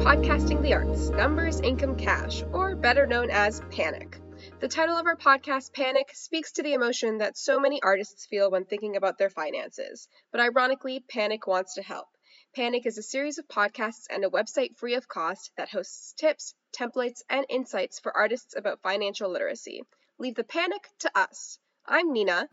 Podcasting the Arts Numbers, Income, Cash, or better known as Panic. The title of our podcast, Panic, speaks to the emotion that so many artists feel when thinking about their finances. But ironically, Panic wants to help. Panic is a series of podcasts and a website free of cost that hosts tips, templates, and insights for artists about financial literacy. Leave the panic to us. I'm Nina.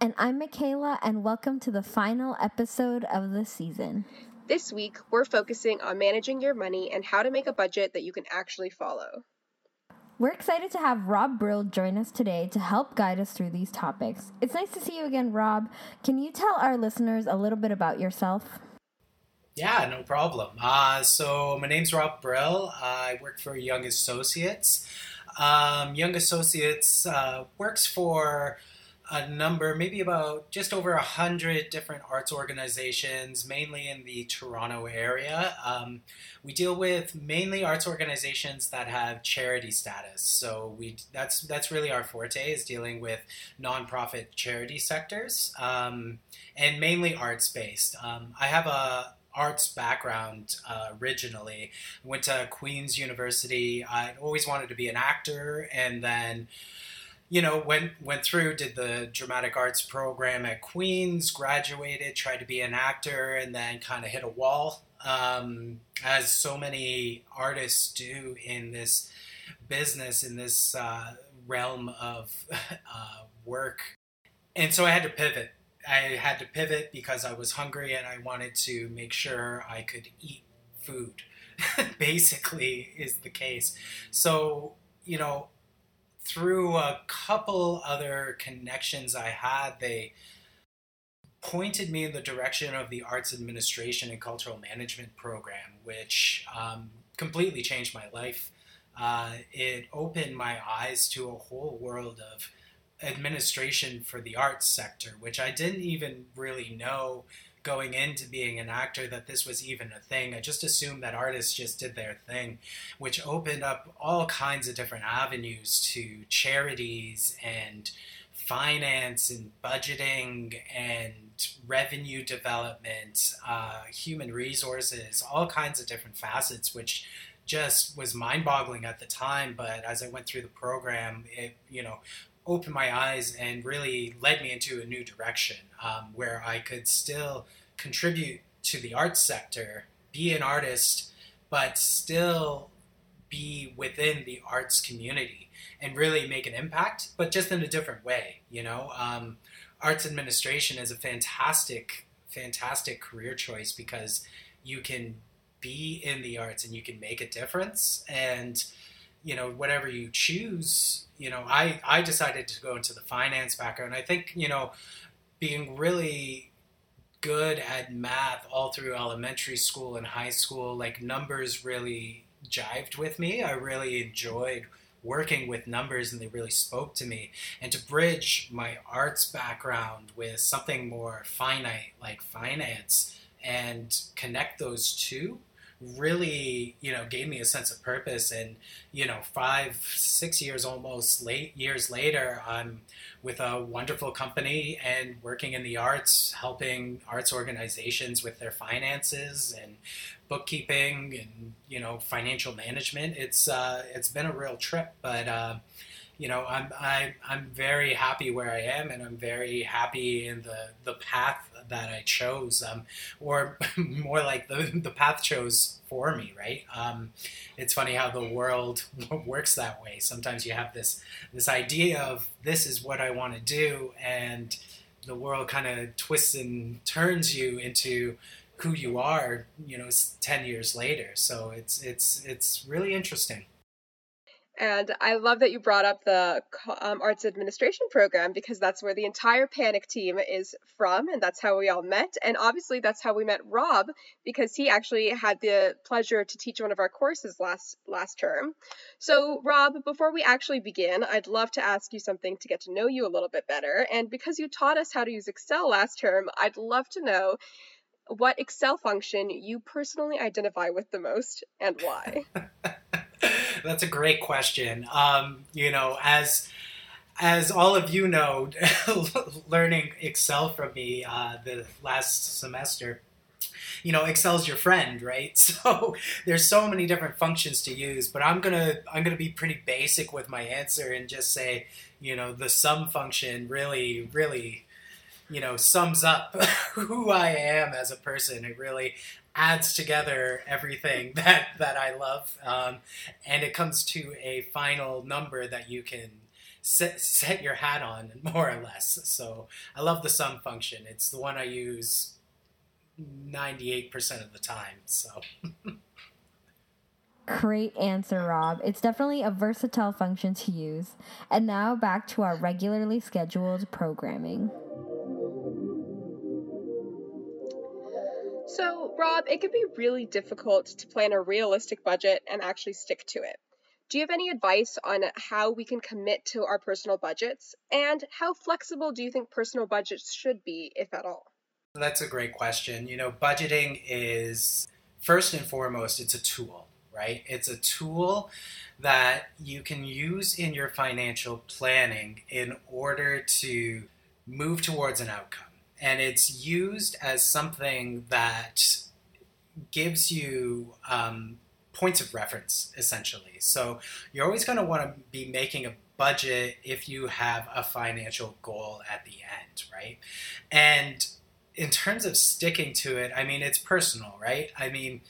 And I'm Michaela, and welcome to the final episode of the season. This week, we're focusing on managing your money and how to make a budget that you can actually follow. We're excited to have Rob Brill join us today to help guide us through these topics. It's nice to see you again, Rob. Can you tell our listeners a little bit about yourself? Yeah, no problem. Uh, so my name's Rob Brill. I work for Young Associates. Um, Young Associates uh, works for a number, maybe about just over a hundred different arts organizations, mainly in the Toronto area. Um, we deal with mainly arts organizations that have charity status. So we that's that's really our forte is dealing with nonprofit charity sectors um, and mainly arts based. Um, I have a arts background uh, originally. Went to Queen's University. I always wanted to be an actor, and then you know, went went through, did the dramatic arts program at Queens, graduated, tried to be an actor, and then kind of hit a wall, um, as so many artists do in this business, in this uh, realm of uh, work. And so I had to pivot. I had to pivot because I was hungry and I wanted to make sure I could eat food. Basically, is the case. So you know, through a couple other connections I had, they pointed me in the direction of the Arts Administration and Cultural Management program, which um, completely changed my life. Uh, it opened my eyes to a whole world of administration for the arts sector, which I didn't even really know going into being an actor that this was even a thing. I just assumed that artists just did their thing, which opened up all kinds of different avenues to charities and finance and budgeting and revenue development, uh, human resources, all kinds of different facets, which just was mind boggling at the time. But as I went through the program, it, you know, opened my eyes and really led me into a new direction um, where I could still contribute to the arts sector, be an artist, but still be within the arts community and really make an impact, but just in a different way. You know, um, arts administration is a fantastic, fantastic career choice because you can be in the arts and you can make a difference and you know whatever you choose you know i i decided to go into the finance background. I think you know being really good at math all through elementary school and high school like numbers really jived with me. I really enjoyed working with numbers and they really spoke to me. And to bridge my arts background with something more finite like finance and connect those two really you know gave me a sense of purpose. And you know five six years almost late years later i'm with a wonderful company and working in the arts helping arts organizations with their finances and bookkeeping and you know financial management. It's uh, it's been a real trip but uh, you know, I'm I, I'm very happy where I am, and I'm very happy in the the path that I chose, um, or more like the the path chose for me. Right? Um, it's funny how the world works that way. Sometimes you have this this idea of this is what I want to do, and the world kind of twists and turns you into who you are. You know, ten years later. So it's it's it's really interesting. And I love that you brought up the um, arts administration program because that's where the entire Panic team is from, and that's how we all met. And obviously, that's how we met Rob because he actually had the pleasure to teach one of our courses last last term. So, Rob, before we actually begin, I'd love to ask you something to get to know you a little bit better. And because you taught us how to use Excel last term, I'd love to know what Excel function you personally identify with the most and why. That's a great question. Um, you know, as as all of you know, learning Excel from me uh, the last semester, you know excel's your friend right so there's so many different functions to use but i'm gonna i'm gonna be pretty basic with my answer and just say you know the sum function really really you know sums up who i am as a person it really adds together everything that that i love um, and it comes to a final number that you can set, set your hat on more or less so i love the sum function it's the one i use 98% of the time so Great answer, Rob. It's definitely a versatile function to use. And now back to our regularly scheduled programming. So, Rob, it can be really difficult to plan a realistic budget and actually stick to it. Do you have any advice on how we can commit to our personal budgets? And how flexible do you think personal budgets should be, if at all? That's a great question. You know, budgeting is first and foremost, it's a tool right? It's a tool that you can use in your financial planning in order to move towards an outcome. And it's used as something that gives you um, points of reference, essentially. So you're always going to want to be making a budget if you have a financial goal at the end, right? And in terms of sticking to it, I mean, it's personal, right? I mean,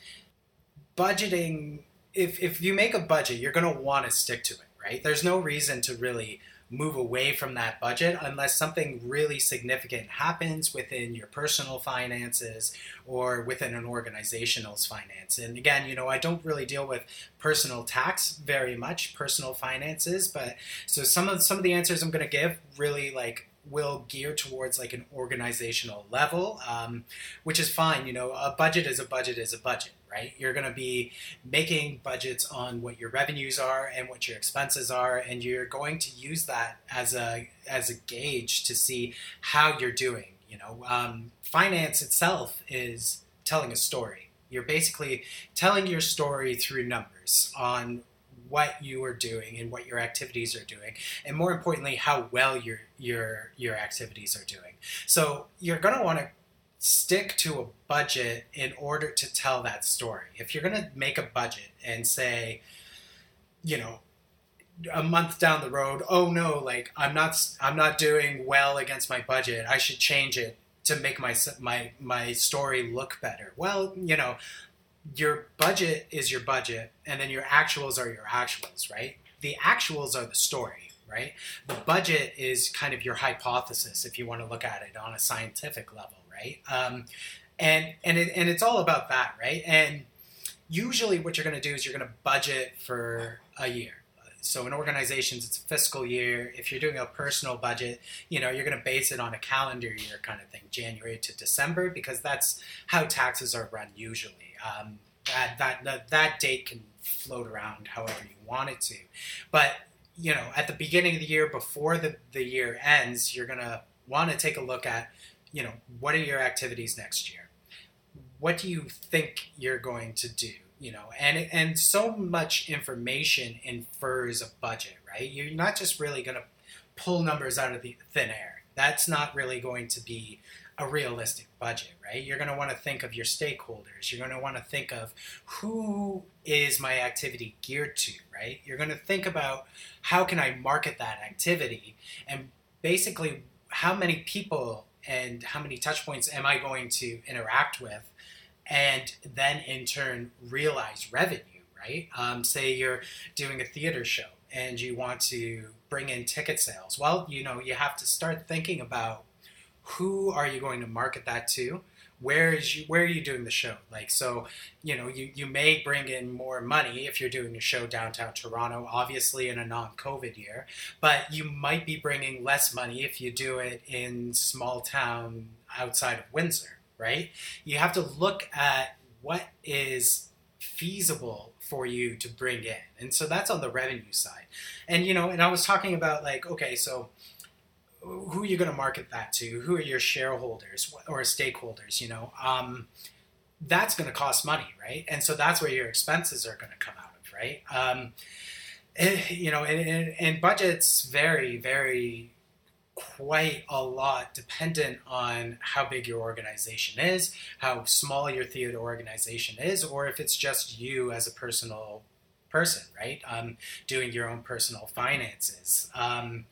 budgeting if if you make a budget, you're going to want to stick to it, right? There's no reason to really move away from that budget unless something really significant happens within your personal finances or within an organizational's finance. And again, you know, I don't really deal with personal tax very much, personal finances, but so some of some of the answers I'm going to give really like will gear towards like an organizational level, um, which is fine. You know, a budget is a budget is a budget, right? You're going to be making budgets on what your revenues are and what your expenses are, and you're going to use that as a as a gauge to see how you're doing. You know, um, finance itself is telling a story. You're basically telling your story through numbers on what you are doing and what your activities are doing, and more importantly, how well your your your activities are doing. So you're going to want to stick to a budget in order to tell that story. If you're going to make a budget and say, you know, a month down the road, oh no, like I'm not I'm not doing well against my budget. I should change it to make my my my story look better. Well, you know, your budget is your budget, and then your actuals are your actuals, right? The actuals are the story, right? The budget is kind of your hypothesis, if you want to look at it on a scientific level, right? Um, and and it, and it's all about that, right? And usually, what you're going to do is you're going to budget for a year. So in organizations, it's a fiscal year. If you're doing a personal budget, you know you're going to base it on a calendar year kind of thing, January to December, because that's how taxes are run usually. Um, that, that, that that date can float around however you want it to, but you know at the beginning of the year before the, the year ends, you're gonna want to take a look at you know what are your activities next year, what do you think you're going to do, you know, and and so much information infers a budget, right? You're not just really gonna pull numbers out of the thin air. That's not really going to be a realistic budget, right? You're going to want to think of your stakeholders. You're going to want to think of who is my activity geared to, right? You're going to think about how can I market that activity and basically how many people and how many touch points am I going to interact with and then in turn realize revenue, right? Um, say you're doing a theater show and you want to bring in ticket sales. Well, you know, you have to start thinking about who are you going to market that to? Where is you where are you doing the show? Like so, you know, you, you may bring in more money if you're doing a show downtown Toronto, obviously in a non-COVID year, but you might be bringing less money if you do it in small town outside of Windsor, right? You have to look at what is feasible for you to bring in. And so that's on the revenue side. And you know, and I was talking about like okay, so who are you going to market that to? Who are your shareholders or stakeholders? You know, um, that's going to cost money, right? And so that's where your expenses are going to come out of, right? Um, eh, you know, and, and, and, budgets vary very quite a lot dependent on how big your organization is, how small your theater organization is, or if it's just you as a personal person, right? Um, doing your own personal finances. Um,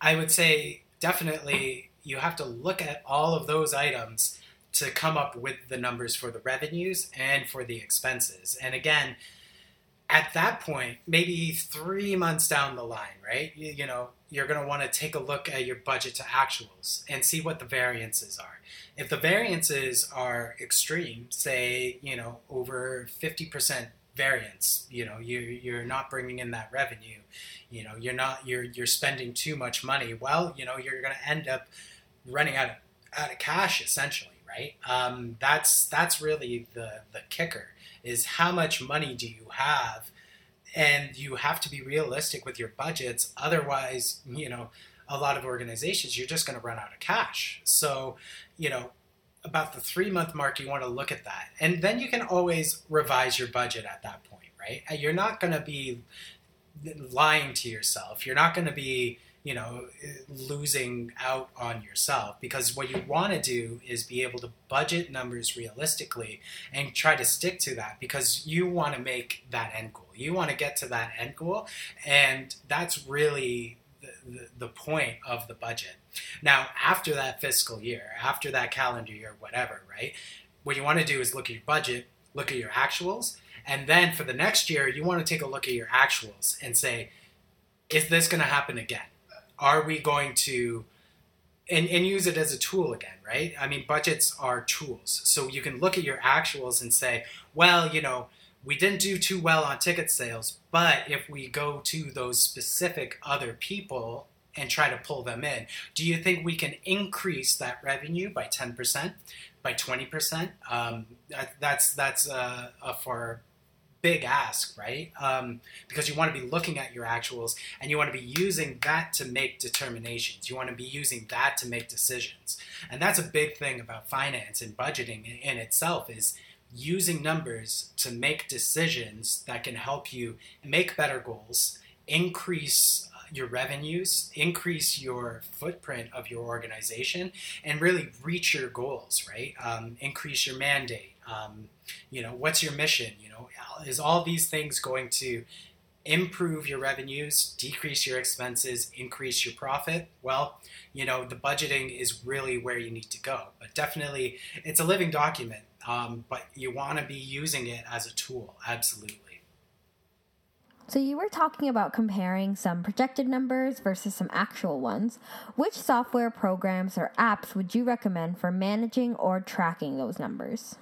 I would say definitely you have to look at all of those items to come up with the numbers for the revenues and for the expenses. And again, at that point, maybe three months down the line, right? You, you know, you're going to want to take a look at your budget to actuals and see what the variances are. If the variances are extreme, say, you know, over 50% variance, you know, you, you're not bringing in that revenue, you know, you're not, you're, you're spending too much money. Well, you know, you're going to end up running out of, out of cash essentially, right? Um, that's, that's really the, the kicker is how much money do you have and you have to be realistic with your budgets otherwise you know a lot of organizations you're just going to run out of cash so you know about the three month mark you want to look at that. And then you can always revise your budget at that point right? Uh, you're not going to be lying to yourself. You're not going to be you know, losing out on yourself because what you want to do is be able to budget numbers realistically and try to stick to that because you want to make that end goal. You want to get to that end goal, and that's really the, point of the budget. Now, after that fiscal year, after that calendar year, whatever, right? What you want to do is look at your budget, look at your actuals, and then for the next year, you want to take a look at your actuals and say, is this going to happen again? are we going to and, and use it as a tool again, right? I mean, budgets are tools. So you can look at your actuals and say, well, you know, we didn't do too well on ticket sales, but if we go to those specific other people and try to pull them in, do you think we can increase that revenue by 10%, by 20%? Um, that, that's that's uh, for big ask, right? Um, because you want to be looking at your actuals and you want to be using that to make determinations. You want to be using that to make decisions. And that's a big thing about finance and budgeting in, in itself is using numbers to make decisions that can help you make better goals, increase uh, your revenues, increase your footprint of your organization, and really reach your goals, right? Um, increase your mandate. Um, you know, what's your mission? You know, is all these things going to improve your revenues, decrease your expenses, increase your profit? Well, you know, the budgeting is really where you need to go. But definitely, it's a living document, um, but you want to be using it as a tool, absolutely. So, you were talking about comparing some projected numbers versus some actual ones. Which software programs or apps would you recommend for managing or tracking those numbers?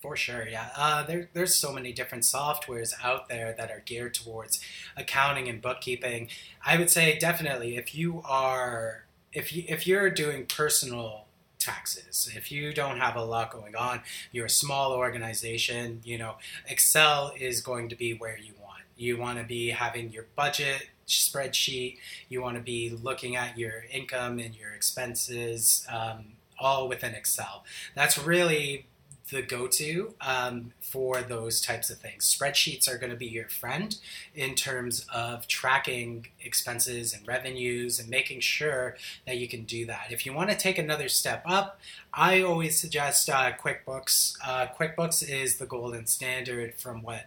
For sure, yeah. Uh, there, there's so many different softwares out there that are geared towards accounting and bookkeeping. I would say definitely if you are if you if you're doing personal taxes, if you don't have a lot going on, you're a small organization. You know, Excel is going to be where you want. You want to be having your budget spreadsheet. You want to be looking at your income and your expenses. Um, all within Excel. That's really the go-to um, for those types of things. Spreadsheets are going to be your friend in terms of tracking expenses and revenues and making sure that you can do that. If you want to take another step up, I always suggest uh, QuickBooks. Uh, QuickBooks is the golden standard from what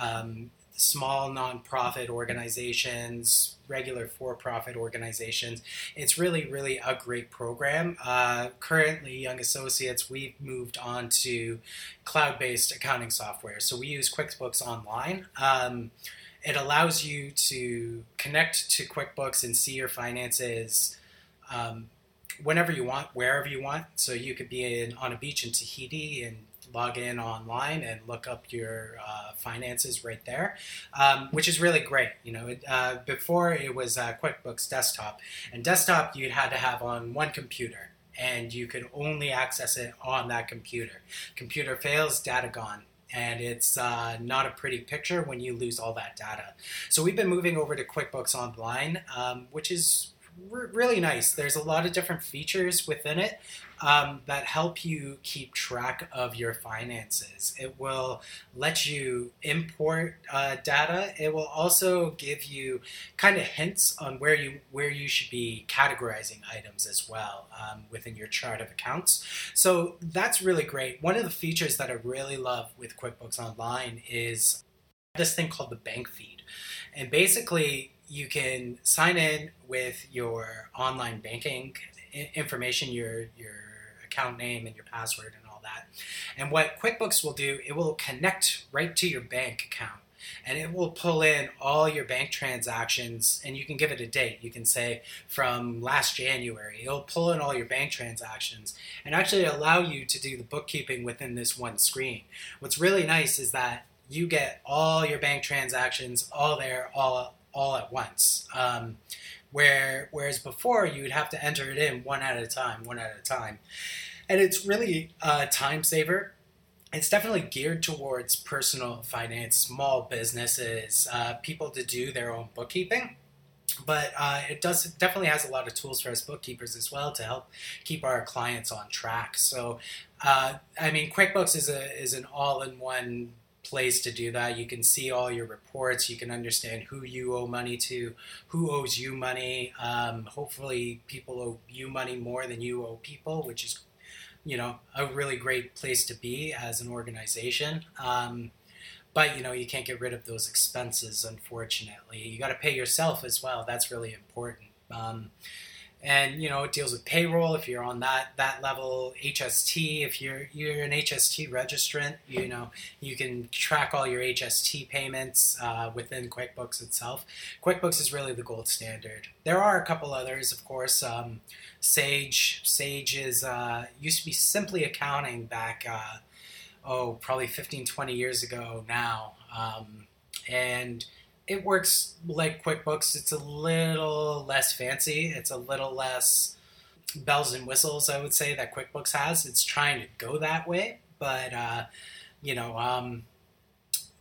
um, small nonprofit organizations, regular for profit organizations. It's really, really a great program. Uh, currently, Young Associates, we've moved on to cloud based accounting software. So we use QuickBooks Online. Um, it allows you to connect to QuickBooks and see your finances. Um, whenever you want, wherever you want. So you could be in, on a beach in Tahiti and log in online and look up your uh, finances right there, um, which is really great. You know, it, uh, before it was uh, QuickBooks Desktop, and desktop you had to have on one computer, and you could only access it on that computer. Computer fails, data gone and it's uh, not a pretty picture when you lose all that data. So we've been moving over to QuickBooks Online, um, which is really nice. There's a lot of different features within it um, that help you keep track of your finances. It will let you import uh, data. It will also give you kind of hints on where you where you should be categorizing items as well um, within your chart of accounts. So that's really great. One of the features that I really love with QuickBooks Online is this thing called the bank feed, and basically you can sign in with your online banking information, your your account name and your password and all that. And what QuickBooks will do, it will connect right to your bank account. And it will pull in all your bank transactions and you can give it a date. You can say from last january it'll pull in all your bank transactions and actually allow you to do the bookkeeping within this one screen. What's really nice is that you get all your bank transactions all there all all at once. Um, where whereas before you'd have to enter it in one at a time one at a time. And it's really a time saver. It's definitely geared towards personal finance small businesses uh, people to do their own bookkeeping. But uh, it does it definitely has a lot of tools for us bookkeepers as well to help keep our clients on track. So uh, i mean quickbooks is a is an all-in-one place to do that. You can see all your reports. You can understand who you owe money to, who owes you money. Um, hopefully, people owe you money more than you owe people, which is, you know, a really great place to be as an organization. Um, but you know, you can't get rid of those expenses. Unfortunately, you got to pay yourself as well. That's really important. Um, and you know it deals with payroll. If you're on that that level hst if you're you're an hst registrant you know you can track all your hst payments uh, within quickbooks itself. Quickbooks is really the gold standard. There are a couple others of course. Um, sage sage is uh, used to be simply accounting back uh, oh probably 15 20 years ago now. Um, and it works like QuickBooks. It's a little less fancy. It's a little less bells and whistles, I would say, that QuickBooks has. It's trying to go that way, but uh, you know, um,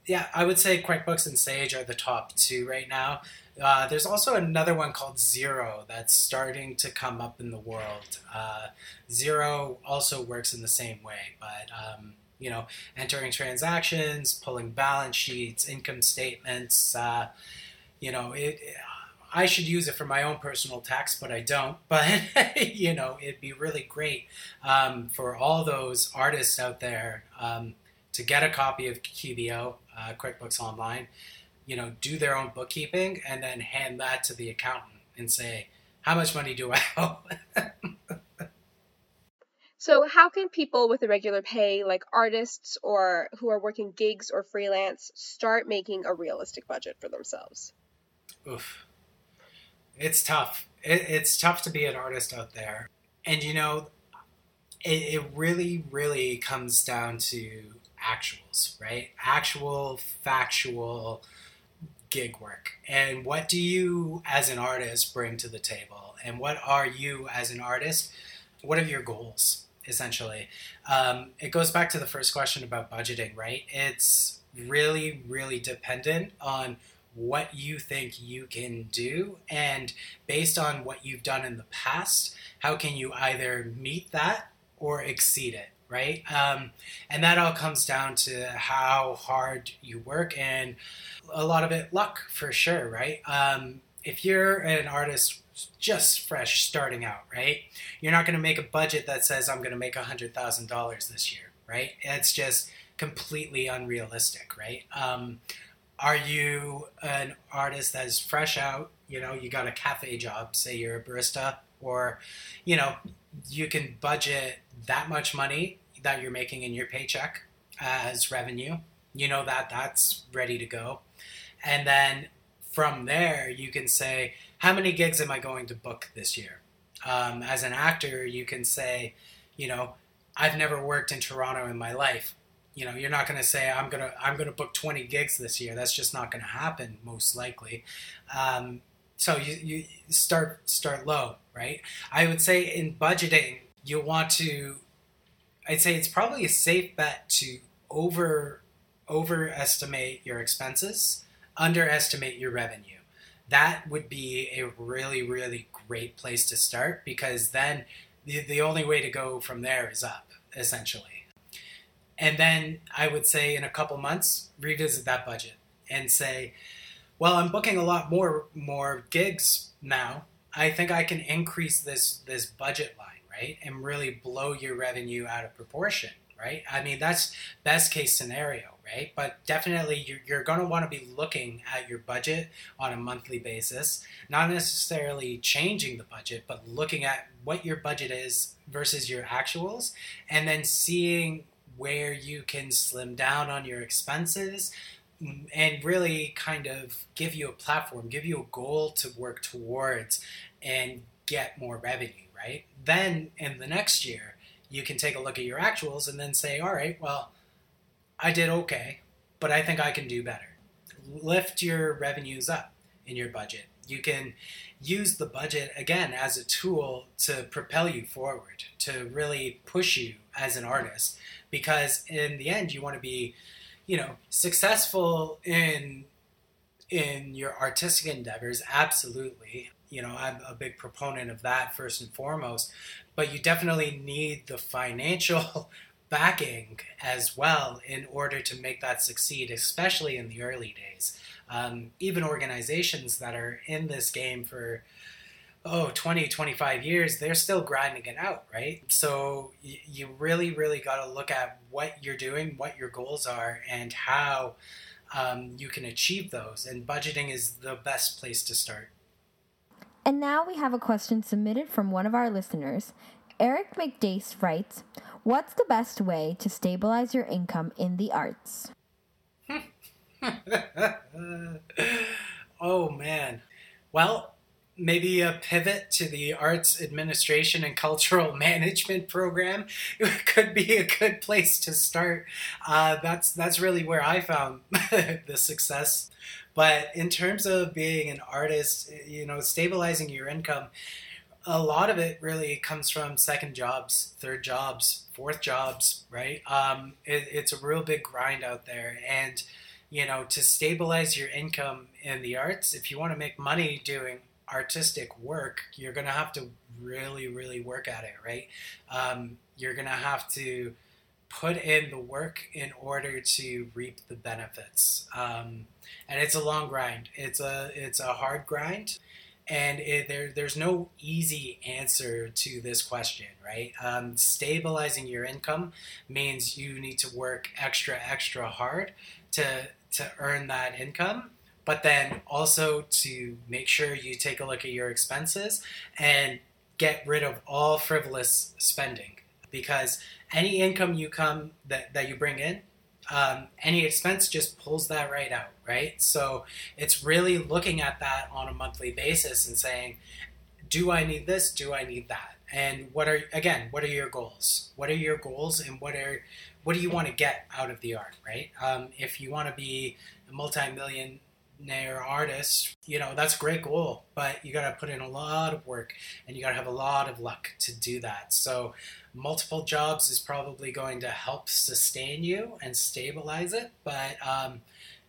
yeah, I would say QuickBooks and Sage are the top two right now. Uh, there's also another one called Xero that's starting to come up in the world. Uh, Xero also works in the same way, but um, you know, entering transactions, pulling balance sheets, income statements. Uh, you know, it, I should use it for my own personal tax, but I don't. But you know, it'd be really great um, for all those artists out there um, to get a copy of QBO, uh, QuickBooks Online. You know, do their own bookkeeping and then hand that to the accountant and say, "How much money do I owe?" So, how can people with a regular pay, like artists or who are working gigs or freelance, start making a realistic budget for themselves? Oof. It's tough. It, it's tough to be an artist out there. And you know, it, it really, really comes down to actuals, right? Actual, factual gig work. And what do you as an artist bring to the table? And what are you as an artist? What are your goals? Essentially. Um, it goes back to the first question about budgeting, right? It's really, really dependent on what you think you can do. And based on what you've done in the past, how can you either meet that or exceed it? Right. Um, and that all comes down to how hard you work and a lot of it luck for sure. Right. Um, if you're an artist just fresh starting out, right? You're not going to make a budget that says I'm going to make $100,000 this year, right? It's just completely unrealistic, right? Um, are you an artist that is fresh out? You know, you got a cafe job, say you're a barista, or, you know, you can budget that much money that you're making in your paycheck as revenue. You know that that's ready to go. And then from there, you can say, how many gigs am I going to book this year? Um, as an actor, you can say, you know, I've never worked in Toronto in my life. You know, you're not going to say I'm gonna I'm gonna book 20 gigs this year. That's just not going to happen, most likely. Um, so you, you start start low, right? I would say in budgeting, you want to. I'd say it's probably a safe bet to over overestimate your expenses, underestimate your revenue that would be a really, really great place to start because then the, the only way to go from there is up, essentially. And then I would say in a couple months, revisit that budget and say, well, I'm booking a lot more more gigs now. I think I can increase this this budget line, right? And really blow your revenue out of proportion right? I mean, that's best case scenario, right? But definitely you're, you're going to want to be looking at your budget on a monthly basis, not necessarily changing the budget, but looking at what your budget is versus your actuals, and then seeing where you can slim down on your expenses and really kind of give you a platform, give you a goal to work towards and get more revenue, right? Then in the next year, you can take a look at your actuals and then say, all right, well, I did okay, but I think I can do better. Lift your revenues up in your budget. You can use the budget again as a tool to propel you forward, to really push you as an artist, because in the end, you want to be, you know, successful in in your artistic endeavors. Absolutely, you know, I'm a big proponent of that first and foremost but you definitely need the financial backing as well in order to make that succeed, especially in the early days. Um, even organizations that are in this game for oh 20 25 years they're still grinding it out right? So y- you really really got to look at what you're doing what your goals are and how um, you can achieve those. And budgeting is the best place to start and now we have a question submitted from one of our listeners. Eric McDace writes, What's the best way to stabilize your income in the arts? oh man. Well, maybe a pivot to the arts administration and cultural management program could be a good place to start. Uh, that's that's really where I found the success but in terms of being an artist, you know, stabilizing your income, a lot of it really comes from second jobs, third jobs, fourth jobs, right? Um, it, it's a real big grind out there. And, you know, to stabilize your income in the arts, if you want to make money doing artistic work, you're going to have to really, really work at it, right? Um, you're going to have to put in the work in order to reap the benefits. Um, and it's a long grind. It's a it's a hard grind, and it, there there's no easy answer to this question, right? Um, stabilizing your income means you need to work extra extra hard to to earn that income. But then also to make sure you take a look at your expenses and get rid of all frivolous spending because any income you come that, that you bring in um, any expense just pulls that right out, right? So it's really looking at that on a monthly basis and saying, do I need this? Do I need that? And what are again? What are your goals? What are your goals, and what are what do you want to get out of the art, right? Um, if you want to be a multi-millionaire artist, you know that's a great goal, but you got to put in a lot of work, and you got to have a lot of luck to do that. So multiple jobs is probably going to help sustain you and stabilize it, but um,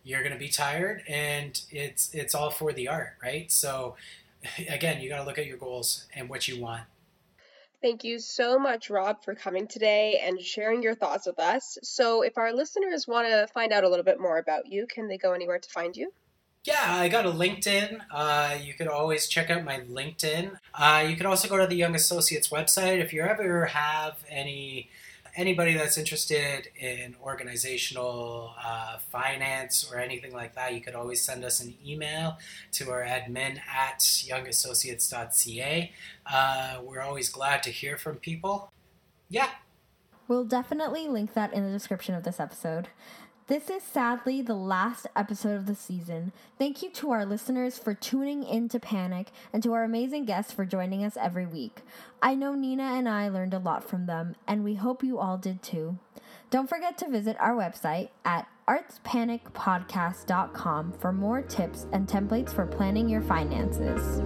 you're going to be tired, and it's it's all for the art, right? So again, you got to look at your goals and what you want. Thank you so much, Rob, for coming today and sharing your thoughts with us. So, if our listeners want to find out a little bit more about you, can they go anywhere to find you? Yeah, I got a LinkedIn. Uh, you could always check out my LinkedIn. Uh, you can also go to the Young Associates website if you ever have any anybody that's interested in organizational uh, finance or anything like that. You could always send us an email to our admin at youngassociates.ca. Uh, we're always glad to hear from people. Yeah. We'll definitely link that in the description of this episode. This is sadly the last episode of the season. Thank you to our listeners for tuning in to Panic and to our amazing guests for joining us every week. I know Nina and I learned a lot from them, and we hope you all did too. Don't forget to visit our website at artspanicpodcast.com for more tips and templates for planning your finances.